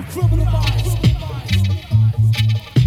the criminal minds.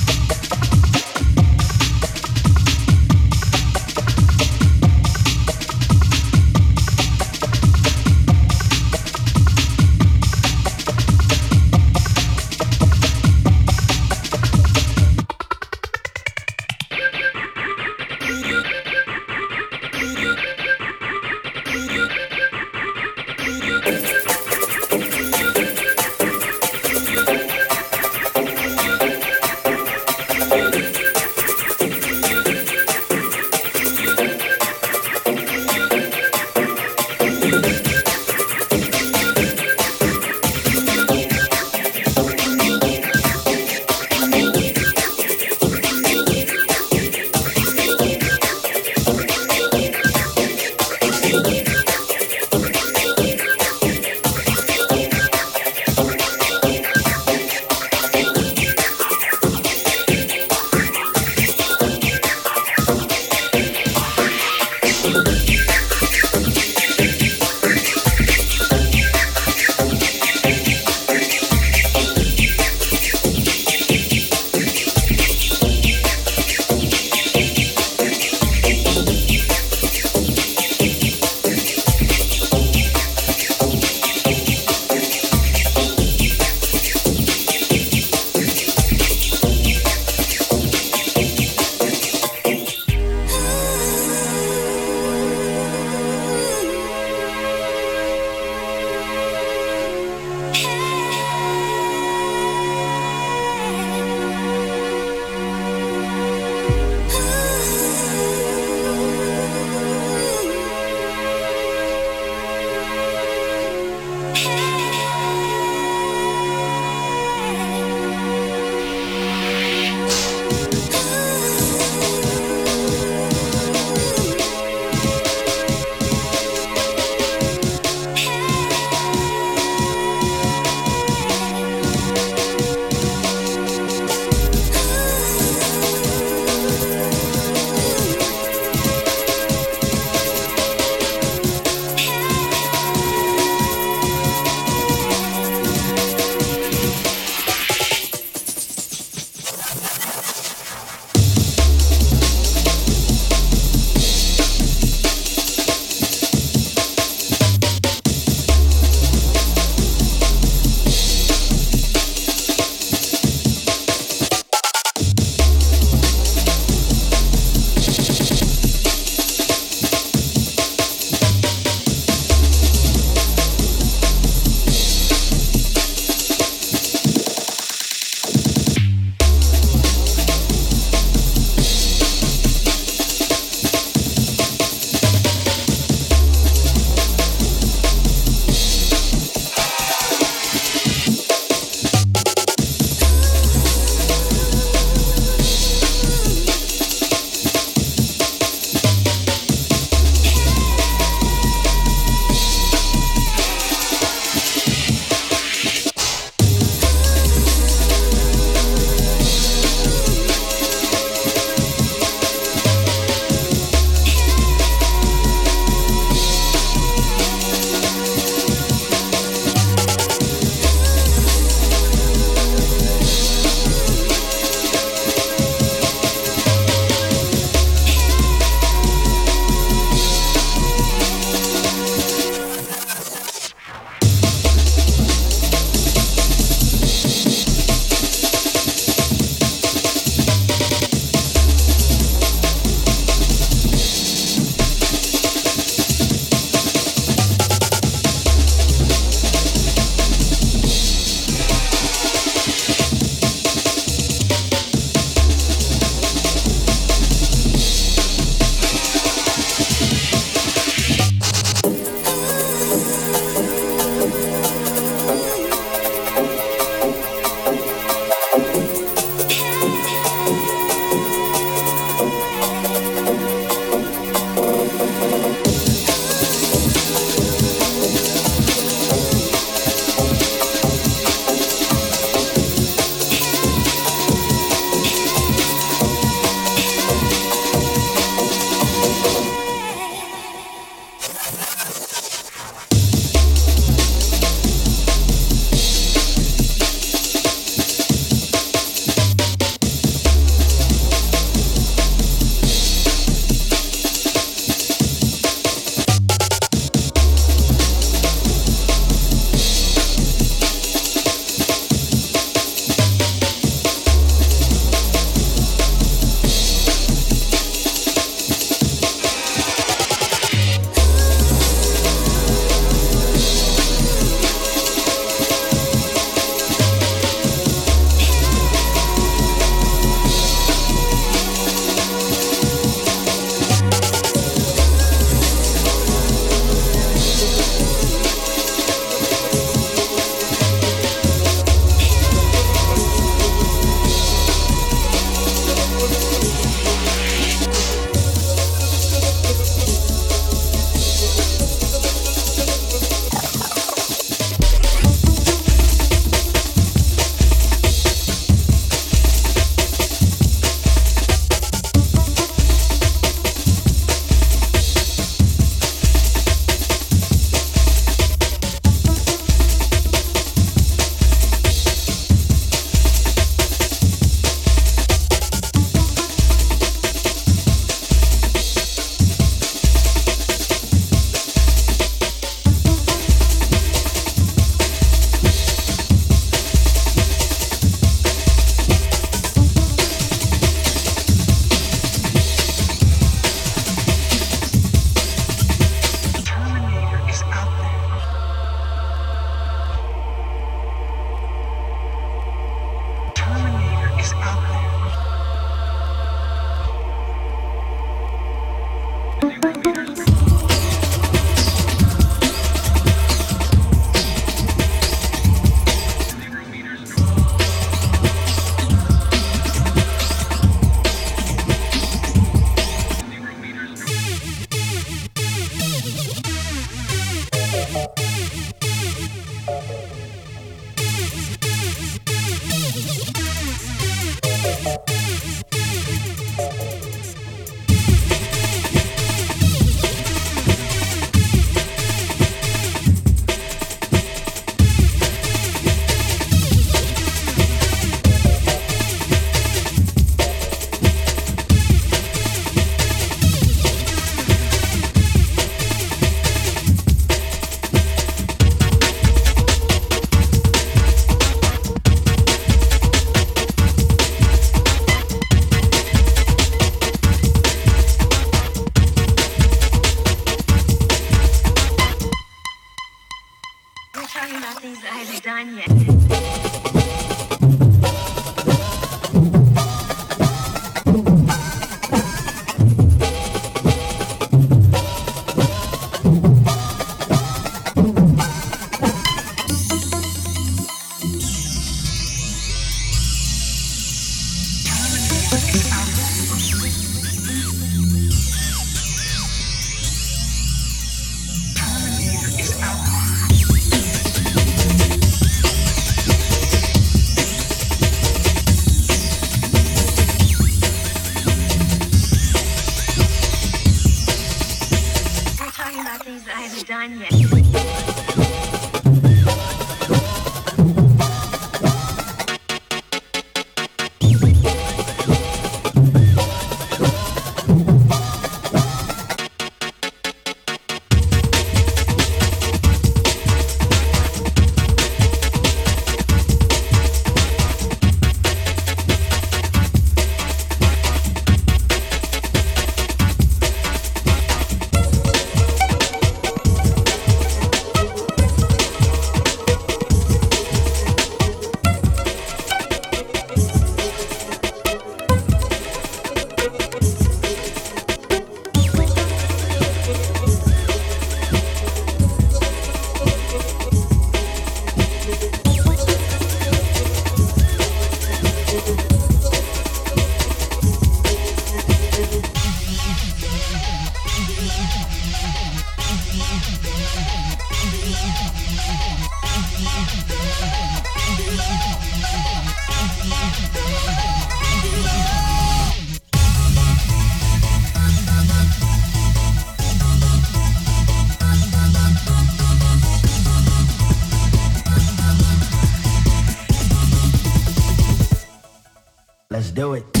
Do it.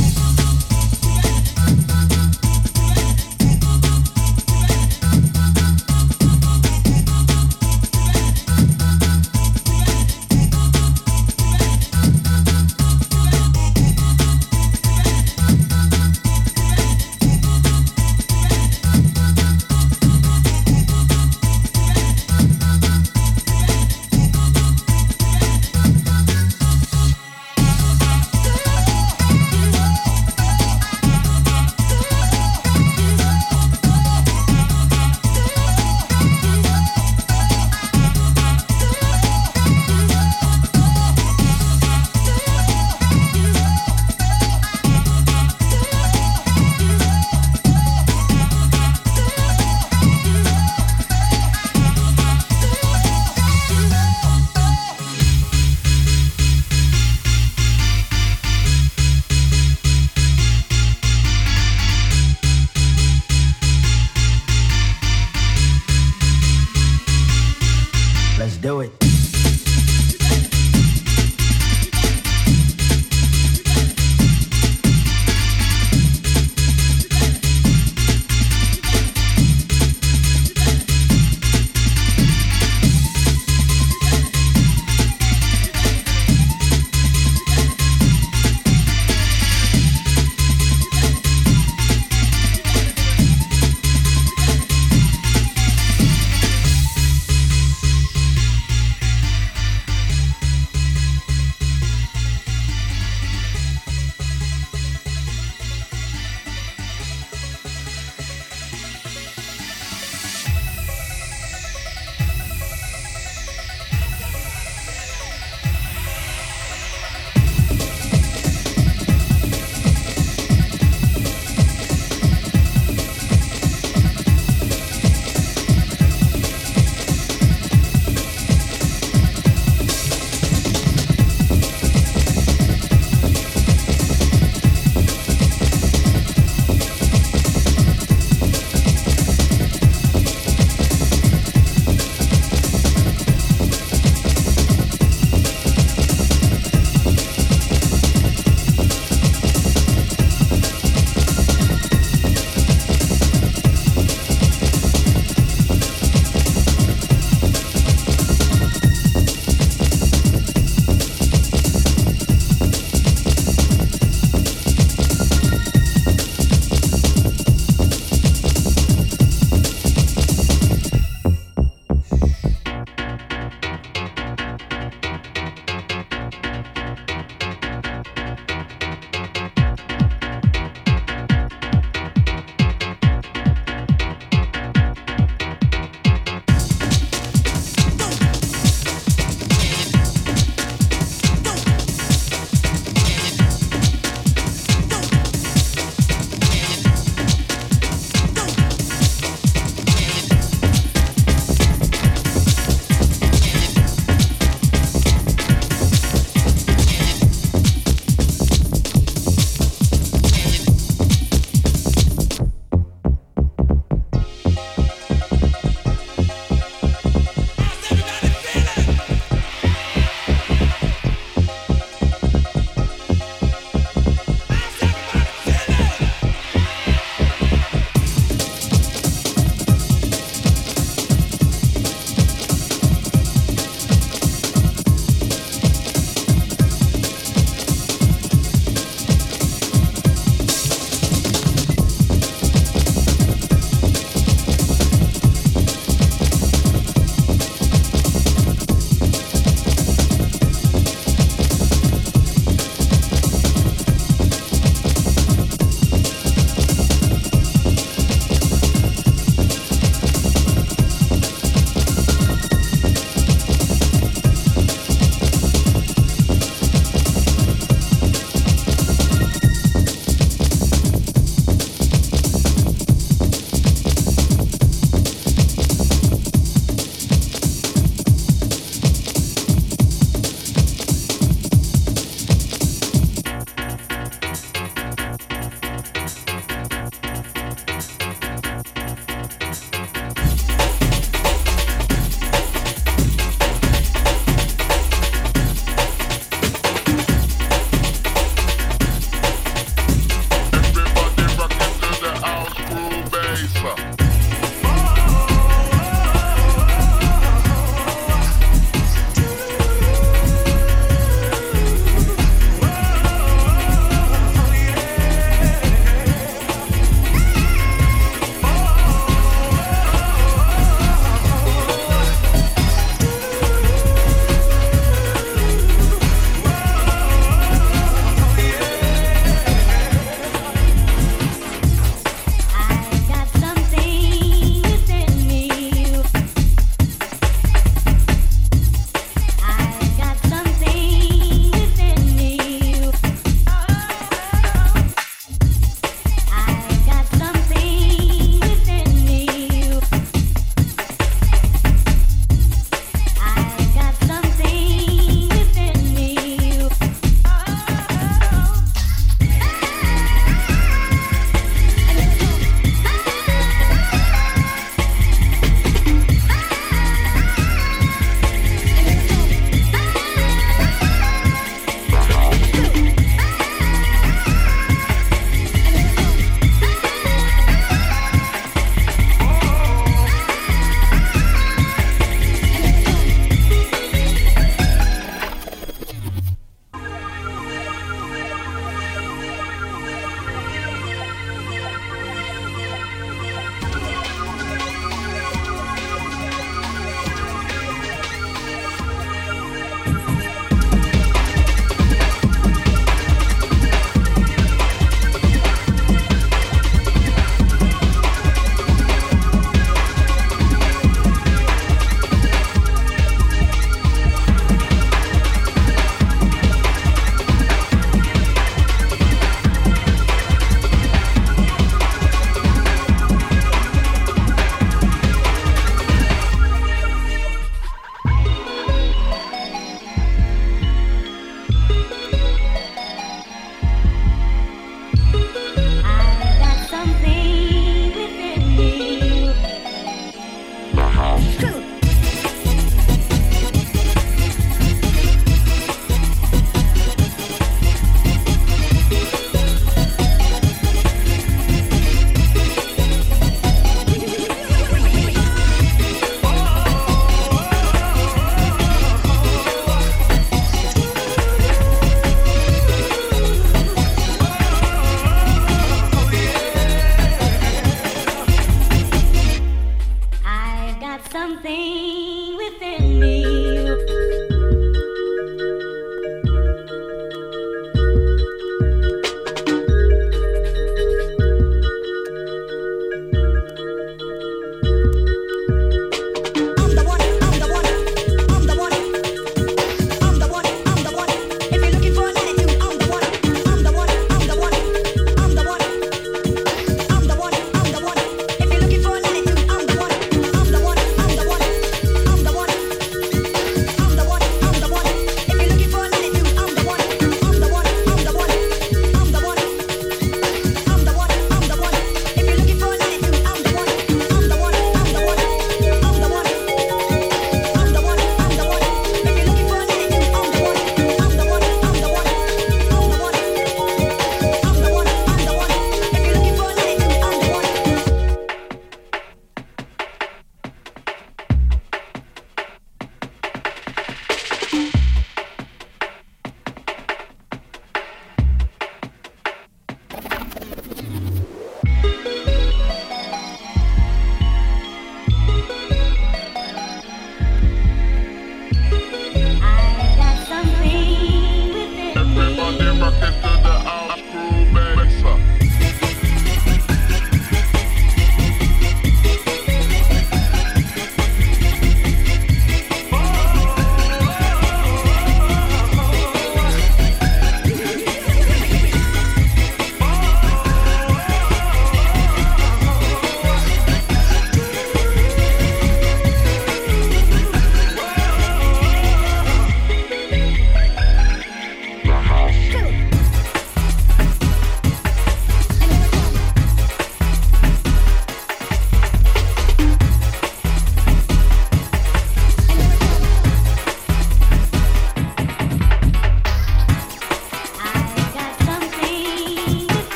something within me.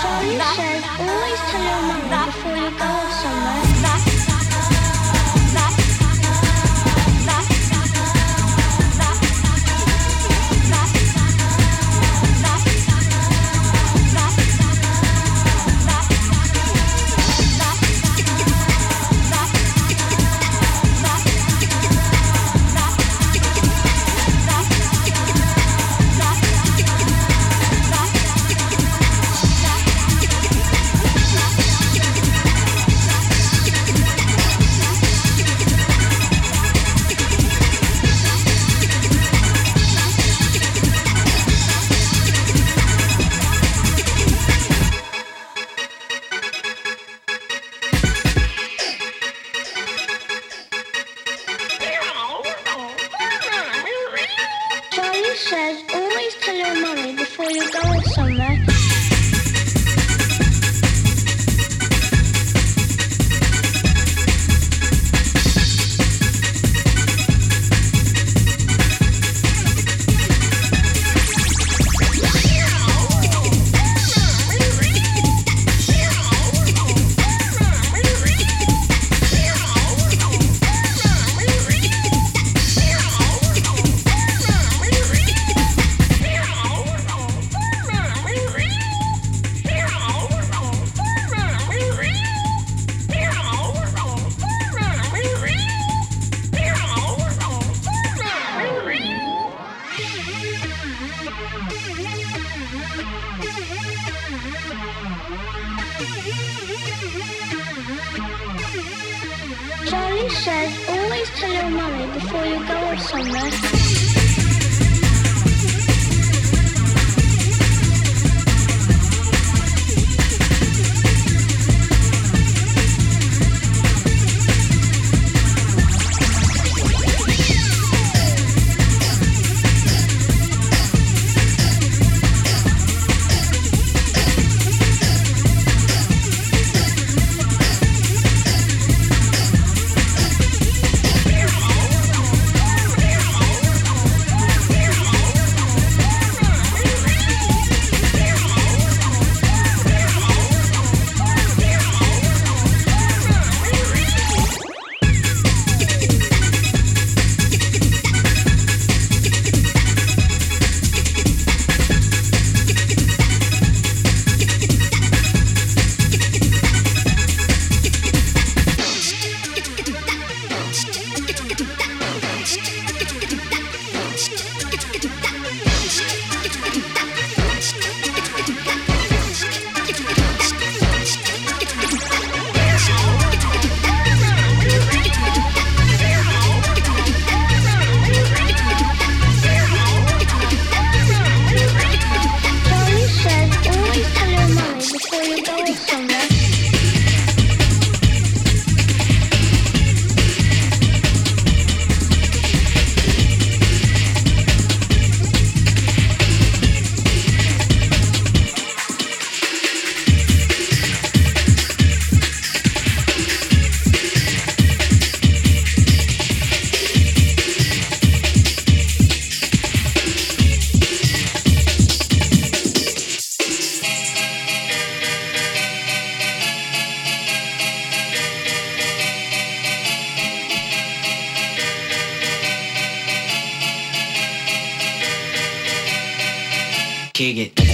Charlie says always tell your mum before you go somewhere. Charlie says always tell your mummy before you go somewhere. Kick it.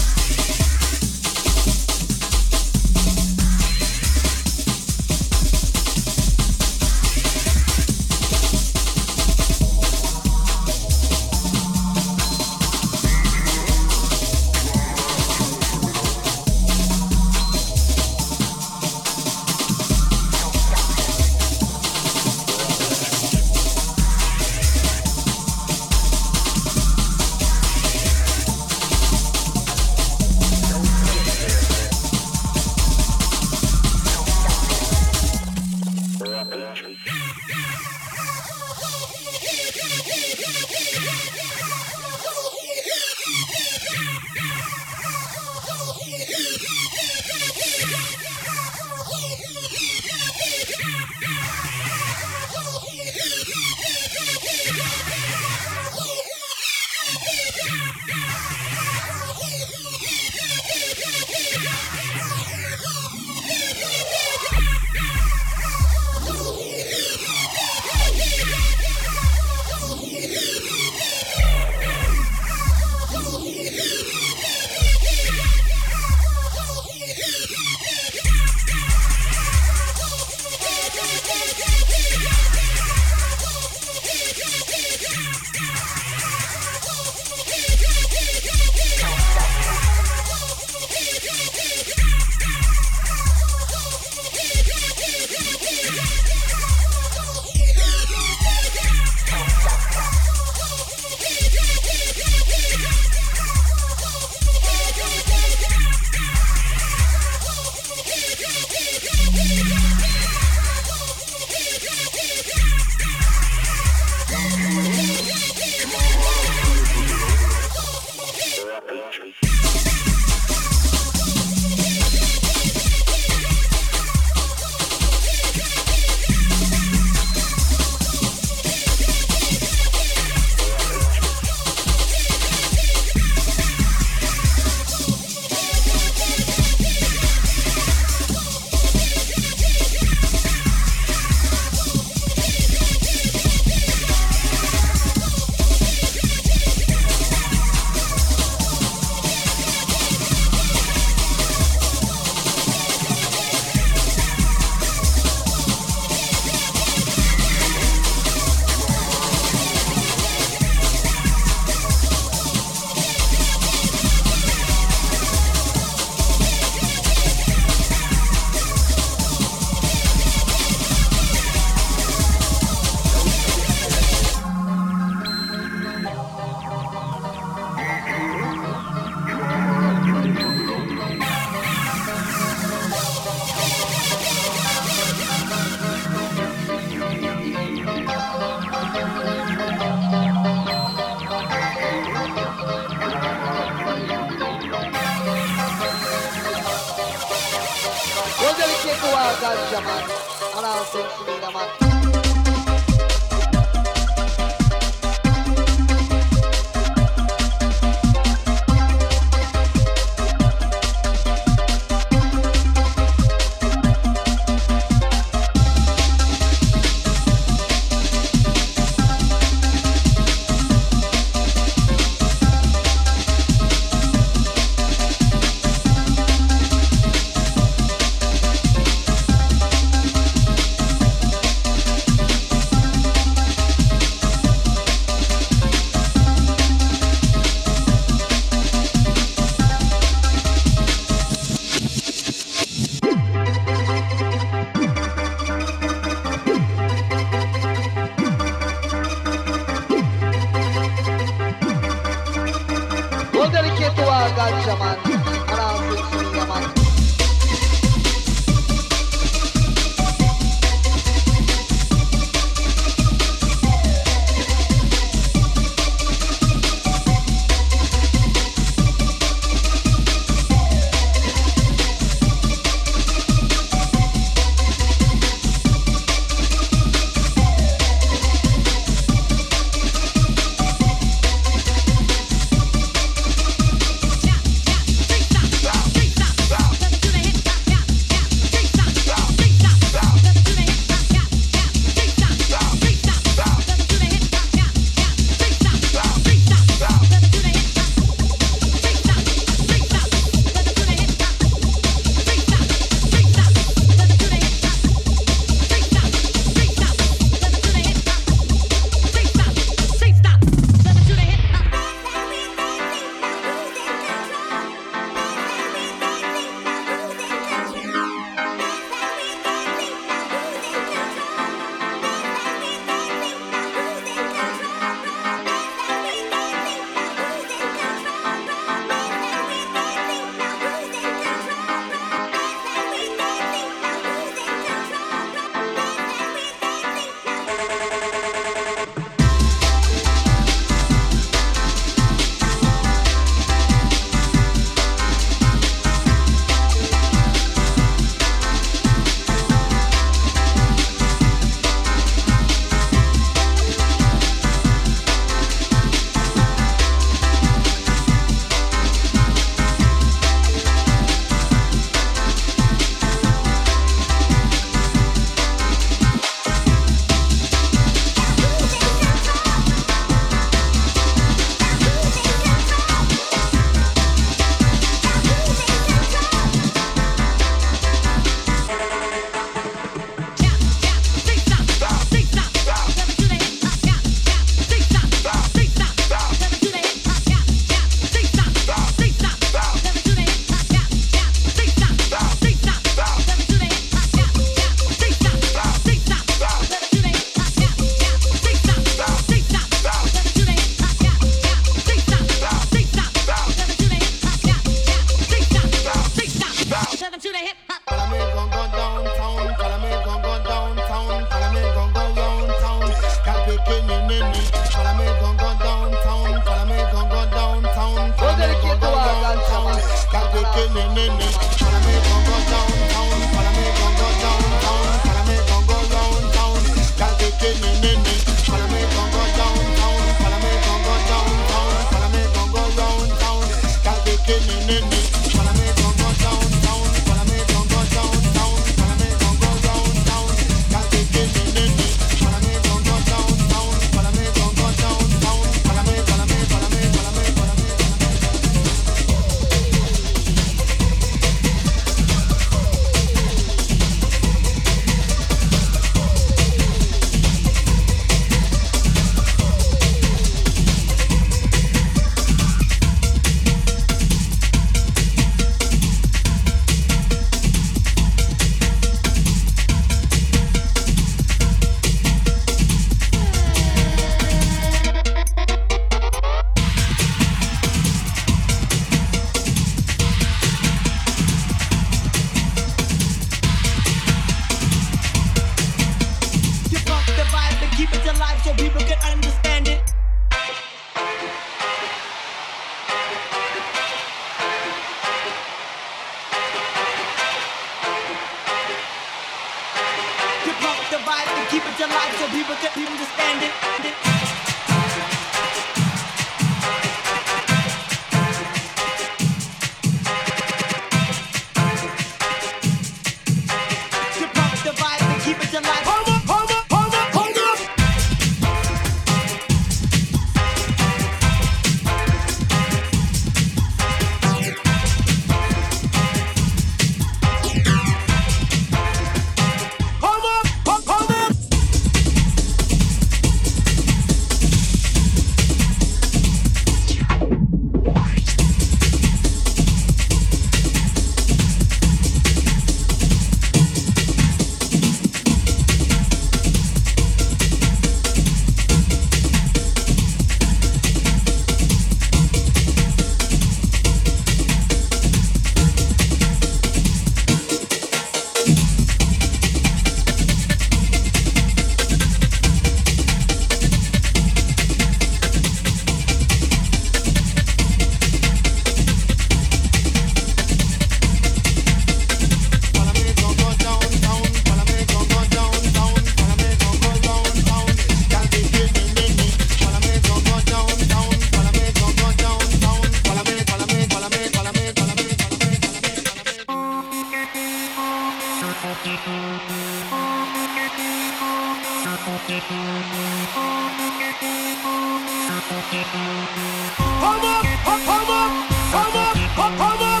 Hold up, hold up, hold up, hold up, hold up.